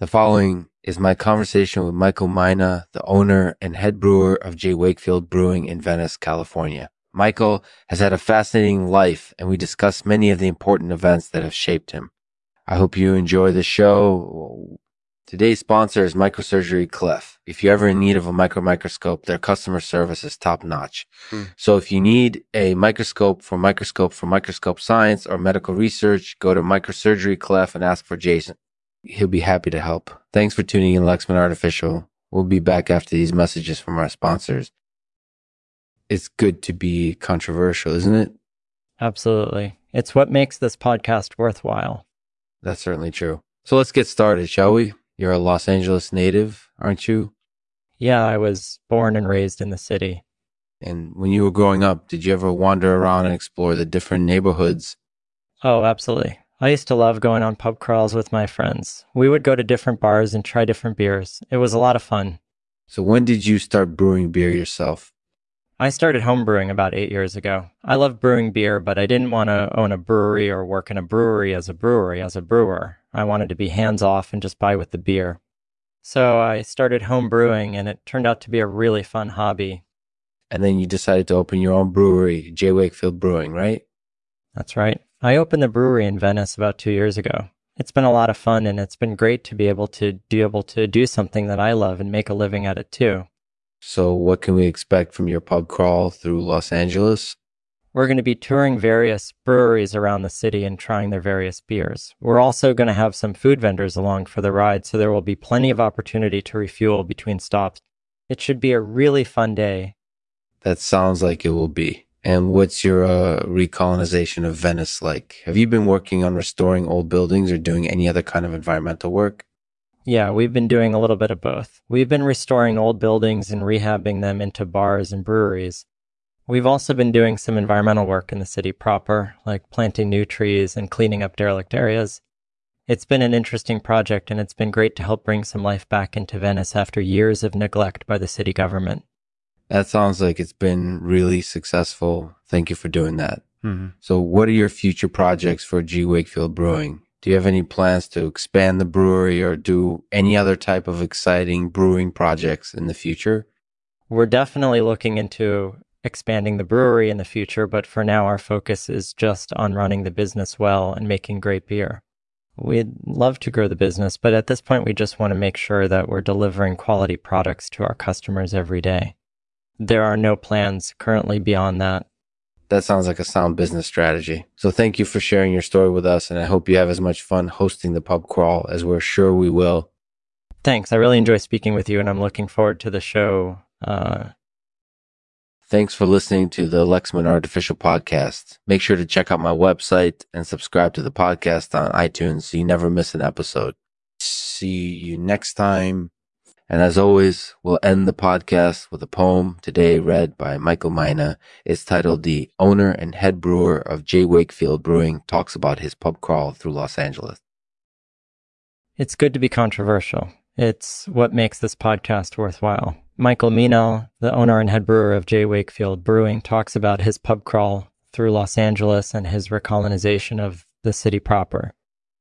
The following is my conversation with Michael Mina, the owner and head brewer of J. Wakefield Brewing in Venice, California. Michael has had a fascinating life, and we discuss many of the important events that have shaped him. I hope you enjoy the show. Today's sponsor is Microsurgery Clef. If you're ever in need of a micro microscope, their customer service is top notch. Hmm. So if you need a microscope for microscope for microscope science or medical research, go to Microsurgery Clef and ask for Jason. He'll be happy to help. Thanks for tuning in, Lexman Artificial. We'll be back after these messages from our sponsors. It's good to be controversial, isn't it? Absolutely. It's what makes this podcast worthwhile. That's certainly true. So let's get started, shall we? You're a Los Angeles native, aren't you? Yeah, I was born and raised in the city. And when you were growing up, did you ever wander around and explore the different neighborhoods? Oh, absolutely. I used to love going on pub crawls with my friends. We would go to different bars and try different beers. It was a lot of fun. So when did you start brewing beer yourself? I started homebrewing about eight years ago. I love brewing beer, but I didn't want to own a brewery or work in a brewery as a brewery, as a brewer. I wanted to be hands off and just buy with the beer. So I started homebrewing, and it turned out to be a really fun hobby. And then you decided to open your own brewery, J. Wakefield Brewing, right? That's right. I opened the brewery in Venice about two years ago. It's been a lot of fun, and it's been great to be able to be able to do something that I love and make a living at it too. So what can we expect from your pub crawl through Los Angeles? We're going to be touring various breweries around the city and trying their various beers. We're also going to have some food vendors along for the ride, so there will be plenty of opportunity to refuel between stops. It should be a really fun day. That sounds like it will be. And what's your uh, recolonization of Venice like? Have you been working on restoring old buildings or doing any other kind of environmental work? Yeah, we've been doing a little bit of both. We've been restoring old buildings and rehabbing them into bars and breweries. We've also been doing some environmental work in the city proper, like planting new trees and cleaning up derelict areas. It's been an interesting project and it's been great to help bring some life back into Venice after years of neglect by the city government. That sounds like it's been really successful. Thank you for doing that. Mm-hmm. So, what are your future projects for G Wakefield Brewing? Do you have any plans to expand the brewery or do any other type of exciting brewing projects in the future? We're definitely looking into expanding the brewery in the future, but for now, our focus is just on running the business well and making great beer. We'd love to grow the business, but at this point, we just want to make sure that we're delivering quality products to our customers every day. There are no plans currently beyond that. That sounds like a sound business strategy. So, thank you for sharing your story with us, and I hope you have as much fun hosting the pub crawl as we're sure we will. Thanks. I really enjoy speaking with you, and I'm looking forward to the show. Uh, Thanks for listening to the Lexman Artificial Podcast. Make sure to check out my website and subscribe to the podcast on iTunes so you never miss an episode. See you next time. And as always, we'll end the podcast with a poem today read by Michael Mina. It's titled The Owner and Head Brewer of J. Wakefield Brewing Talks About His Pub Crawl Through Los Angeles. it's good to be controversial. It's what makes this podcast worthwhile. Michael Mina, the owner and head brewer of J. Wakefield Brewing, talks about his pub crawl through Los Angeles and his recolonization of the city proper.